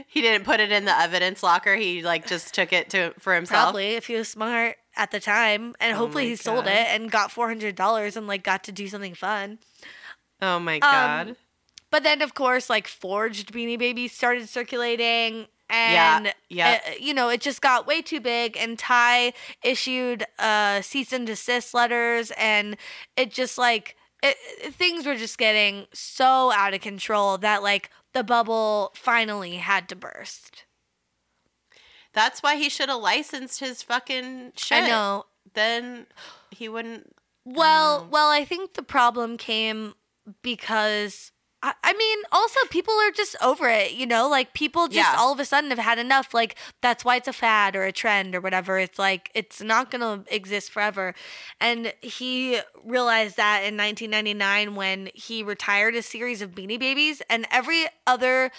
He didn't put it in the evidence locker. He like just took it to for himself. Probably if he was smart at the time. And Oh hopefully my he sold God. it and got four hundred dollars and like got to do something fun. Oh my um, god. But then, of course, like forged Beanie Babies started circulating, and yeah. uh, you know it just got way too big. And Ty issued uh, cease and desist letters, and it just like it, it- things were just getting so out of control that like the bubble finally had to burst. That's why he should have licensed his fucking shit. I know. Then he wouldn't. Well, well, I think the problem came because I, I mean, also people are just over it, you know? Like people just Yeah. all of a sudden have had enough. Like that's why it's a fad or a trend or whatever. It's like it's not going to exist forever. And he realized that in 1999 when he retired a series of Beanie Babies and every other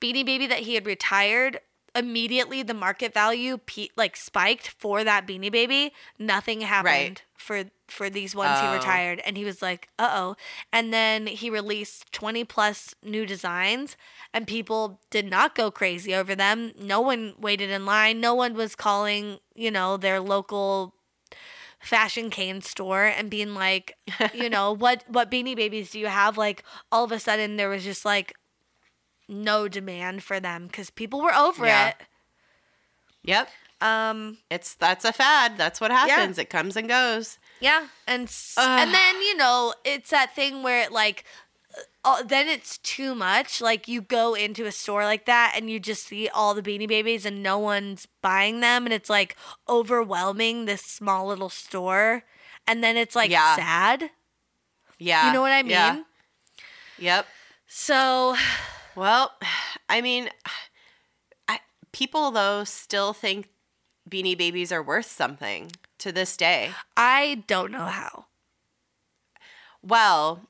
Beanie Baby that he had retired immediately the market value pe- like spiked for that Beanie Baby. Nothing happened for for these ones he Oh. retired. And he was like uh-oh. And then he released 20 plus new designs and people did not go crazy over them. No one waited in line. No one was calling you know their local fashion cane store and being like you know what what beanie babies do you have? Like all of a sudden there was just like no demand for them because people were over Yeah. it Yep. um It's that's a fad. That's what happens. It comes and goes. Yeah, and Ugh. and then you know it's that thing where it like, uh, then it's too much. Like you go into a store like that and you just see all the Beanie Babies and no one's buying them, and it's like overwhelming this small little store, and then it's like Yeah. sad. Yeah. You know what I mean? Yeah. Yep. So Well, I mean, I, people though still think Beanie Babies are worth something to this day. I don't know how. Well,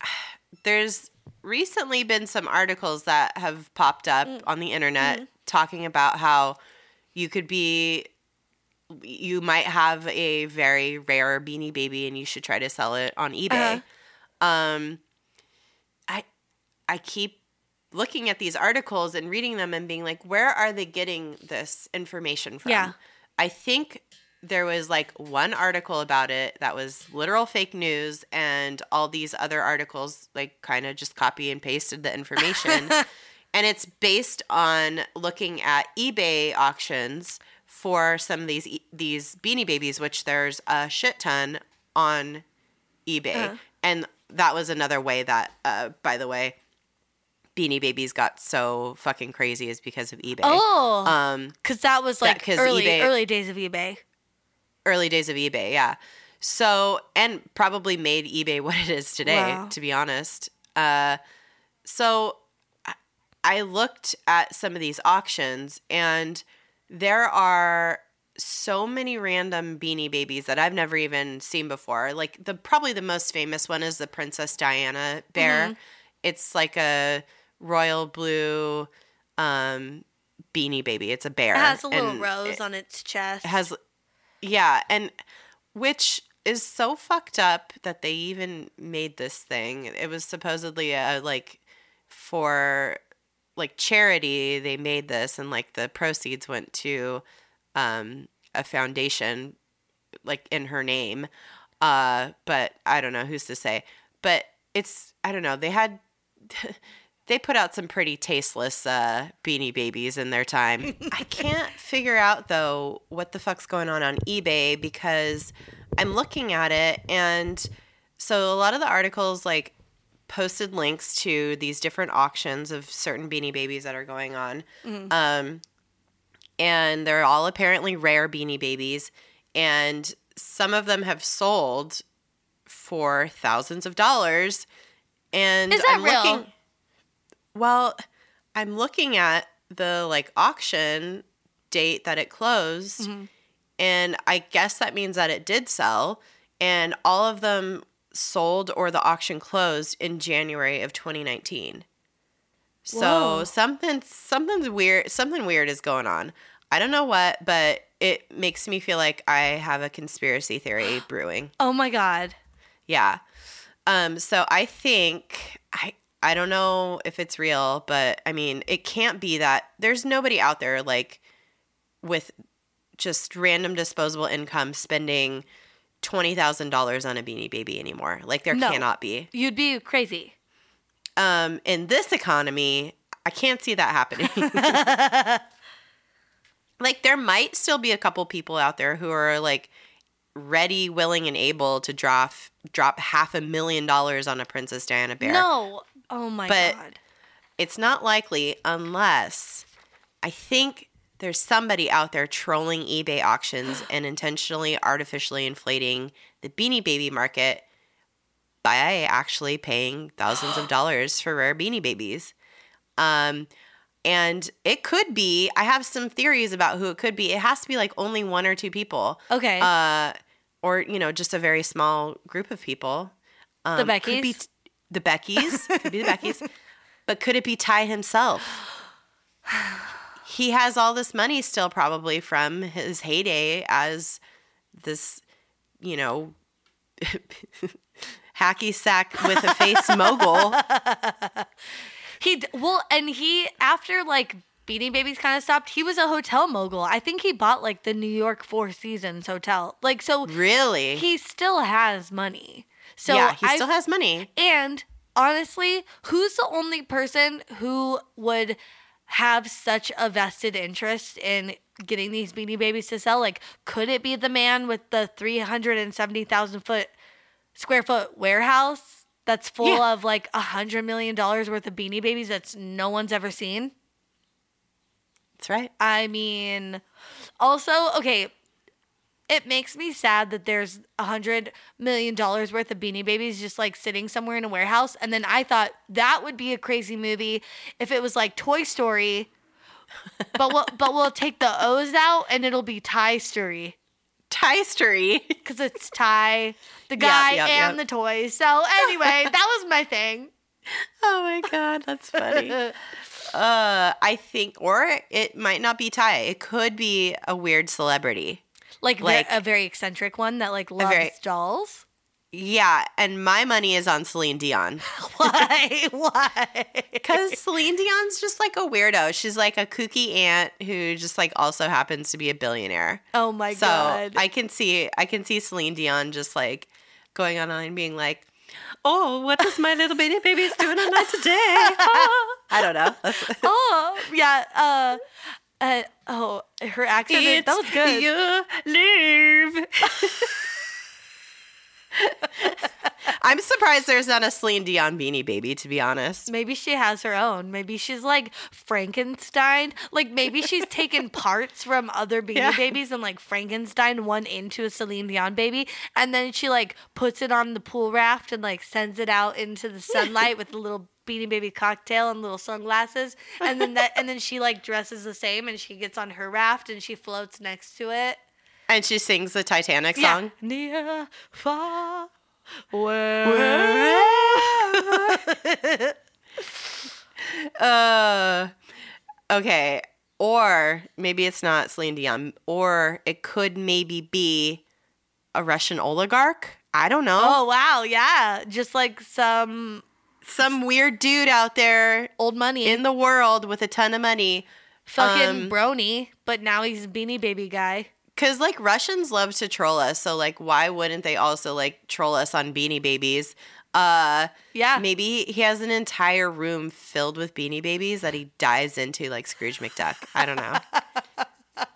there's recently been some articles that have popped up mm. on the internet mm-hmm. talking about how you could be you might have a very rare beanie baby and you should try to sell it on eBay. Uh-huh. Um I I keep looking at these articles and reading them and being like where are they getting this information from? Yeah. I think there was like one article about it that was literal fake news and all these other articles like kind of just copy and pasted the information and it's based on looking at eBay auctions for some of these these beanie babies which there's a shit ton on eBay Uh-huh. and that was another way that uh, by the way beanie babies got so fucking crazy is because of eBay Oh, um because that was that- early eBay- early days of eBay. early days of eBay, yeah. So, and probably made eBay what it is today, Wow. to be honest. Uh, so, I- I looked at some of these auctions, and there are so many random beanie babies that I've never even seen before. Like the probably the most famous one is the Princess Diana bear. Mm-hmm. It's like a royal blue um beanie baby. It's a bear. It has a little rose it- on its chest. has yeah and which is so fucked up that they even made this thing it was supposedly a like for like charity they made this and like the proceeds went to um a foundation like in her name uh but i don't know who's to say but it's i don't know they had they put out some pretty tasteless uh, beanie babies in their time. I can't figure out though what the fuck's going on on eBay because I'm looking at it and so a lot of the articles like posted links to these different auctions of certain beanie babies that are going on. Um, and they're all apparently rare beanie babies and some of them have sold for thousands of dollars and Is that I'm real? looking well, I'm looking at the like auction date that it closed, Mm-hmm. and I guess that means that it did sell, and all of them sold or the auction closed in January of 2019. So Whoa. something something's weird something weird is going on. I don't know what, but it makes me feel like I have a conspiracy theory brewing. oh my god. Yeah. Um, so I think I I don't know if it's real, but I mean, it can't be that there's nobody out there like with just random disposable income spending twenty thousand dollars on a beanie baby anymore. Like there No. cannot be. You'd be crazy. Um, in this economy, I can't see that happening. like there might still be a couple people out there who are like ready, willing, and able to drop drop half a million dollars on a Princess Diana bear. No. Oh my But- god. It's not likely unless I think there's somebody out there trolling eBay auctions and intentionally artificially inflating the beanie baby market by actually paying thousands of dollars for rare beanie babies. Um, and it could be, I have some theories about who it could be. It has to be like only one or two people. Okay. Uh, or, you know, just a very small group of people. Um, The could be Beckys? t- the Beckys. could be the Beckys. But could it be Ty himself? He has all this money still, probably from his heyday as this, you know, hacky sack with a face mogul. He well, and he after like Beanie Babies kind of stopped. He was a hotel mogul. I think he bought like the New York Four Seasons hotel. Like so, Really? he still has money. So yeah, he still has money. And honestly, who's the only person who would have such a vested interest in getting these beanie babies to sell? Like, could it be the man with the 370,000 foot square foot warehouse that's full Yeah. of like a hundred million dollars worth of beanie babies that's no one's ever seen? That's right. I mean, also, okay, it makes me sad that there's a hundred million dollars worth of Beanie Babies just like sitting somewhere in a warehouse. And then I thought that would be a crazy movie if it was like Toy Story, but we'll but we'll take the O's out and it'll be Ty Story Ty Story. because it's Ty, the guy yep, and yep. the toys. So anyway, that was my thing. oh my god, that's funny. uh, I think, or it might not be Ty. It could be a weird celebrity. Like, Like- a very eccentric one that like loves very- dolls. Yeah, and my money is on Celine Dion. Why? Why? Because Celine Dion's just like a weirdo. She's like a kooky aunt who just like also happens to be a billionaire. Oh my so god. So I can see I can see Celine Dion just like going online being like, Oh, what is my little baby baby's doing on night today? I don't know. Oh yeah. Uh, uh, oh, her accent. is- that was good. You live. I'm surprised there's not a Celine Dion beanie baby, to be honest. Maybe she has her own. Maybe she's like Frankenstein. Like maybe she's taken parts from other Beanie Yeah. Babies and like Frankenstein one into a Celine Dion baby, and then she like puts it on the pool raft and like sends it out into the sunlight with a little Beanie Baby cocktail and little sunglasses, and then that and then she like dresses the same and she gets on her raft and she floats next to it. And she sings the Titanic song. Yeah. Near, far, wherever. Uh, okay. Or maybe it's not Celine Dion. Or it could maybe be a Russian oligarch. I don't know. Oh wow, yeah, just like some Some weird dude out there old money in the world with a ton of money. fucking um, brony, but now he's beanie baby guy. Cause like Russians love to troll us, so like why wouldn't they also like troll us on Beanie Babies? Uh, Yeah. maybe he has an entire room filled with Beanie Babies that he dives into like Scrooge McDuck. I don't know.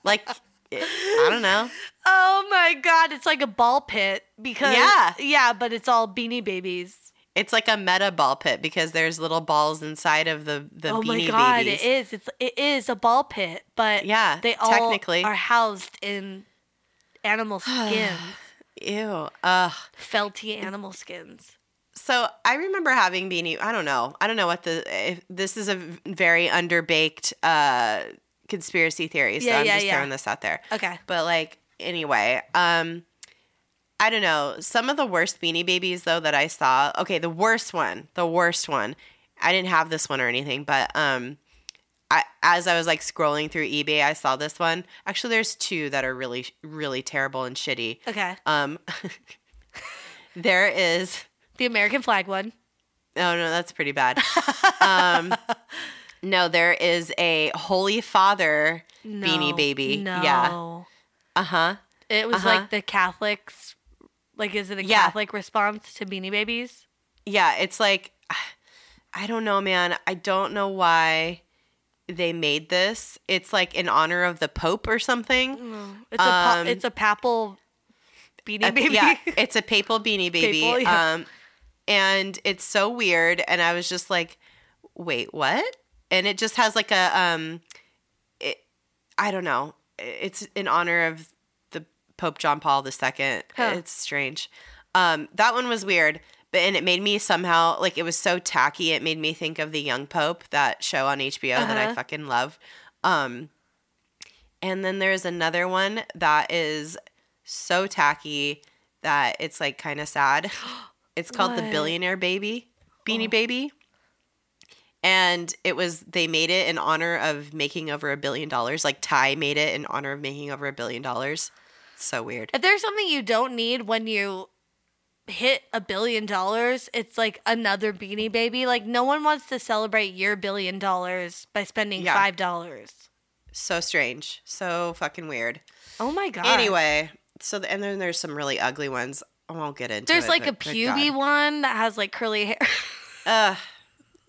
like, I don't know. Oh my god, it's like a ball pit because Yeah. yeah, but it's all beanie babies. It's like a meta ball pit because there's little balls inside of the the oh Beanie my god, Babies. it is. It's it is a ball pit, but Yeah, they all technically. are housed in animal skins, Ew. Ugh. felty animal skins. So I remember having beanie. I don't know. I don't know what the. If, this is a very underbaked uh, conspiracy theory. So Yeah, I'm yeah, just yeah. throwing this out there. Okay. But like anyway, um, I don't know. Some of the worst beanie babies though that I saw. Okay, the worst one. The worst one. I didn't have this one or anything, but um, I as I was like scrolling through eBay, I saw this one. Actually, there's two that are really really terrible and shitty. Okay. Um, there is. The American flag one. Oh no, that's pretty bad. um, no, there is a Holy Father beanie baby. No. Yeah. Uh huh. It was Uh-huh. like the Catholics. Like, is it a Yeah. Catholic response to Beanie Babies? Yeah, it's like I don't know, man. I don't know why they made this. It's like in honor of the Pope or something. It's a pa- Um, it's a papal Beanie A- Baby. Yeah, it's a papal beanie baby. Papal, yeah. Um, and it's so weird. And I was just like, wait, what? And it just has like a um, it. I don't know. It's in honor of Pope John Paul II. Huh. It's strange. Um, that one was weird, but and it made me somehow like it was so tacky. It made me think of the Young Pope, that show on HBO that I Uh-huh. fucking love. Um, and then there's another one that is so tacky that it's like kind of sad. It's called The Billionaire Baby, Beanie Oh. Baby. And it was they made it in honor of making over a billion dollars. Like Ty made it in honor of making over a billion dollars. So weird. If there's something you don't need when you hit a billion dollars, it's like another beanie baby. Like no one wants to celebrate your billion dollars by spending Yeah. five dollars. So strange. So fucking weird. Oh my god. Anyway, so the, and then there's some really ugly ones. I won't get into it. There's it, like a puby one that has like curly hair. Ugh.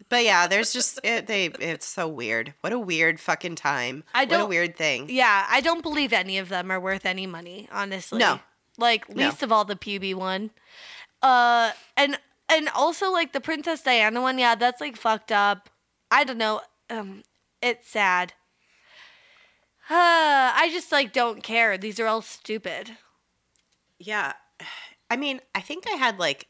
But yeah, there's just it, they. It's so weird. What a weird fucking time. I What a don't- weird thing. yeah, I don't believe any of them are worth any money, honestly. No. Like No. least of all the puby one. Uh and and also like the Princess Diana one, yeah, that's like fucked up. I don't know. Um it's sad. Uh, I just like don't care. These are all stupid. Yeah. I mean, I think I had like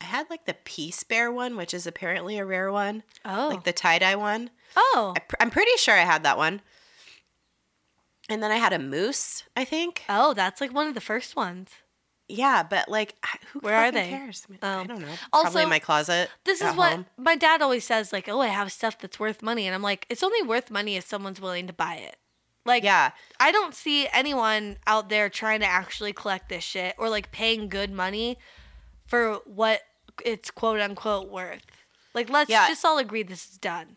I had like the Peace Bear one, which is apparently a rare one, Oh. like the tie dye one. oh. I pr- I'm pretty sure I had that one. And then I had a moose, I think. Oh, that's like one of the first ones. Yeah, but like, who Where are they? cares? I, mean, I Oh. don't know. Also, Probably in my closet. This is what home. my dad always says like, "Oh, I have stuff that's worth money." And I'm like, "It's only worth money if someone's willing to buy it." Like Yeah, I don't see anyone out there trying to actually collect this shit or like paying good money for what it's quote unquote worth. Like let's Yeah. just all agree this is done.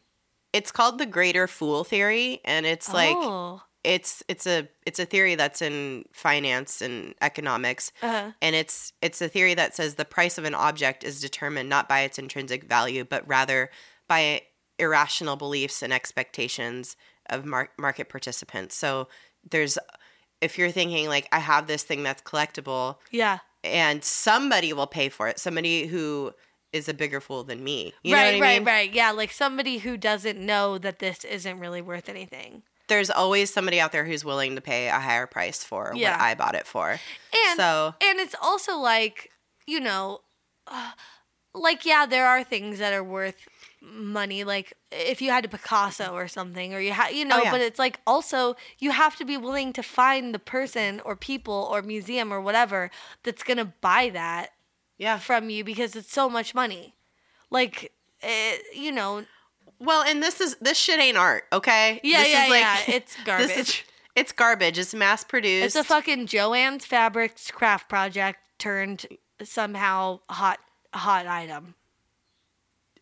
it's called the greater fool theory, and it's like oh. it's it's a it's a theory that's in finance and economics. Uh-huh. and it's it's a theory that says the price of an object is determined not by its intrinsic value but rather by irrational beliefs and expectations of mar- market participants so there's if you're thinking like i have this thing that's collectible Yeah. And somebody will pay for it somebody who is a bigger fool than me you right, know what right, mean right. Yeah, like somebody who doesn't know that this isn't really worth anything. there's always somebody out there who's willing to pay a higher price for Yeah. what i bought it for And so and it's also like you know uh, like yeah there are things that are worth money like if you had a picasso or something or you ha- you oh, know Oh, yeah. but it's like also you have to be willing to find the person or people or museum or whatever that's to buy that yeah from you because it's so much money like it, you know Well, and this is this shit ain't art, okay? Yeah, this yeah, is like, yeah, it's This is, garbage. it's garbage. It's mass produced. it's a fucking joanne's fabrics craft project turned somehow hot hot item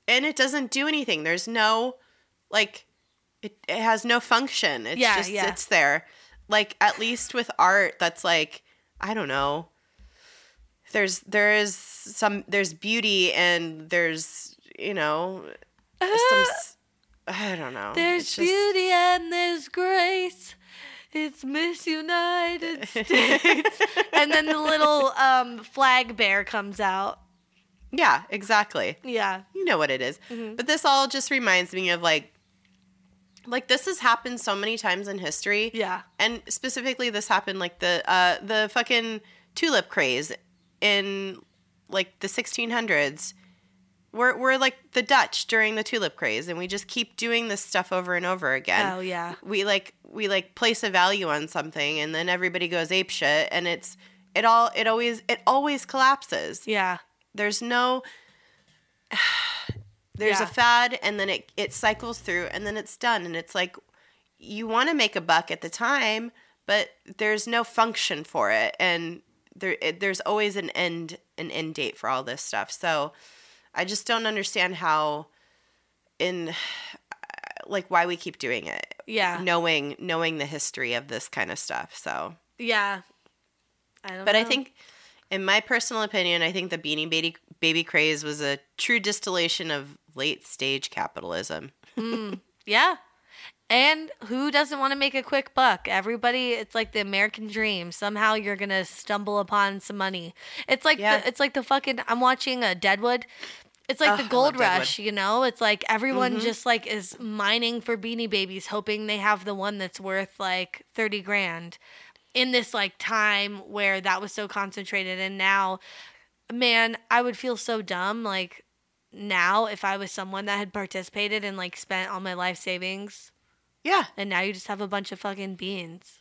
and it doesn't do anything. There's no like it, it has no function. It Yeah, just yeah. sits there. Like at least with art that's like I don't know. There's there is some there's beauty and there's you know some I don't know. There's just- beauty and there's grace. It's Miss United States. and then the little um, flag bear comes out. Yeah, exactly. Yeah. you know what it is. But this all just reminds me of like like this has happened so many times in history. Yeah. And specifically this happened like the uh the fucking tulip craze in like the 1600s. We're, we're like the Dutch during the tulip craze, and we just keep doing this stuff over and over again. Oh, yeah. we like we like place a value on something, and then everybody goes ape shit, and it's it all it always it always collapses Yeah. There's no there's Yeah. a fad and then it it cycles through and then it's done and it's like you want to make a buck at the time but there's no function for it and there it, there's always an end an end date for all this stuff so i just don't understand how in like why we keep doing it Yeah. knowing knowing the history of this kind of stuff so Yeah. I don't but I think, in my personal opinion, I think the Beanie Baby baby craze was a true distillation of late stage capitalism. Yeah. And who doesn't want to make a quick buck? Everybody, it's like the American dream. Somehow you're gonna stumble upon some money. It's like Yeah. the, it's like the fucking. I'm watching a Deadwood, It's like Oh, the gold Deadwood. rush, you know? It's like everyone Mhm. just like is mining for beanie babies, hoping they have the one that's worth like 30 grand in this like time where that was so concentrated. And now, man, I would feel so dumb. Like now, if I was someone that had participated and like spent all my life savings, Yeah, and now you just have a bunch of fucking beans.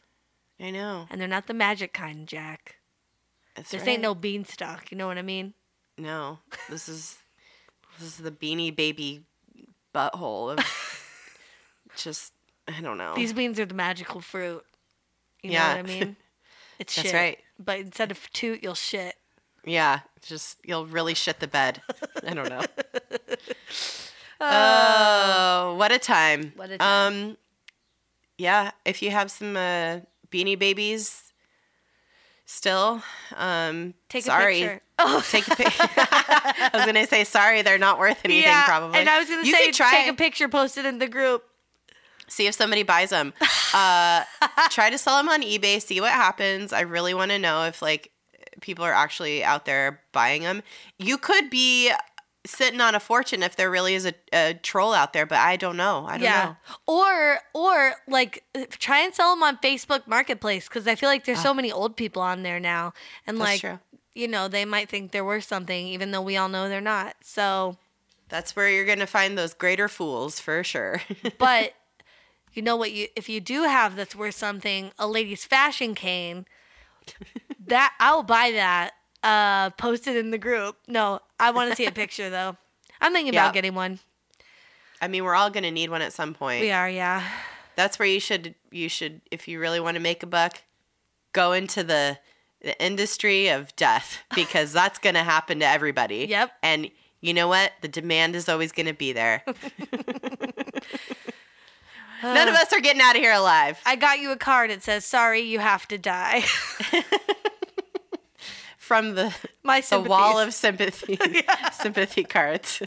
I know. And they're not the magic kind, Jack. That's This right. ain't no beanstalk. You know what I mean? No, this is this is the beanie baby butthole of just I don't know. These beans are the magical fruit. You Yeah. know what I mean? It's That's shit. right. But instead of toot, you'll shit. Yeah, just you'll really shit the bed. I don't know. Oh, what a time! What a time. Um, yeah, if you have some uh, beanie babies, still, um, Take sorry. a picture. Oh, Take a picture. I was gonna say sorry. They're not worth anything, yeah. probably. And I was gonna you say, try take it. a picture, post it in the group. See if somebody buys them. Uh, try to sell them on eBay. See what happens. I really want to know if like people are actually out there buying them. You could be sitting on a fortune if there really is a, a troll out there, but I don't know. I don't know. Or or like try and sell them on Facebook Marketplace because I feel like there's so many old people on there now, and Ah. That's like true. you know they might think they're worth something even though we all know they're not. So, That's where you're gonna find those greater fools for sure. but you know what you if you do have that's worth something, a lady's fashion cane. that I'll buy that. Uh, post it in the group. No, I want to see a picture though. I'm thinking Yeah. about getting one. I mean, we're all gonna need one at some point. We are, yeah. That's where you should you should if you really want to make a buck, go into the the industry of death because that's gonna happen to everybody. Yep. And you know what? The demand is always gonna be there. None of us are getting out of here alive. I got you a card. It says, "Sorry, you have to die." From the My the wall of sympathy sympathy cards.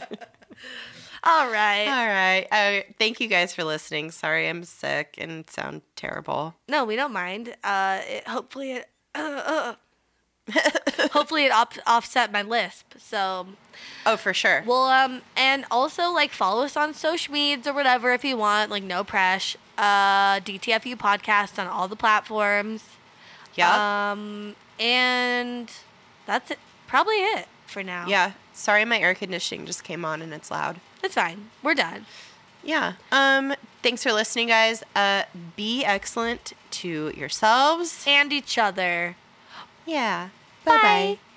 All right. All right. Uh, thank you guys for listening. Sorry I'm sick and sound terrible. No, we don't mind. Uh, it, hopefully it. hopefully it op- offset my lisp. So, Oh, for sure. well, um, and also like follow us on social medias or whatever if you want. Like no press. Uh, DTFU podcast on all the platforms. yeah. Um, and that's it. Probably it for now. yeah. Sorry my air conditioning just came on and it's loud. it's fine. We're done. Yeah. Um thanks for listening guys. Uh be excellent to yourselves. And each other. Yeah. Bye. Bye-bye.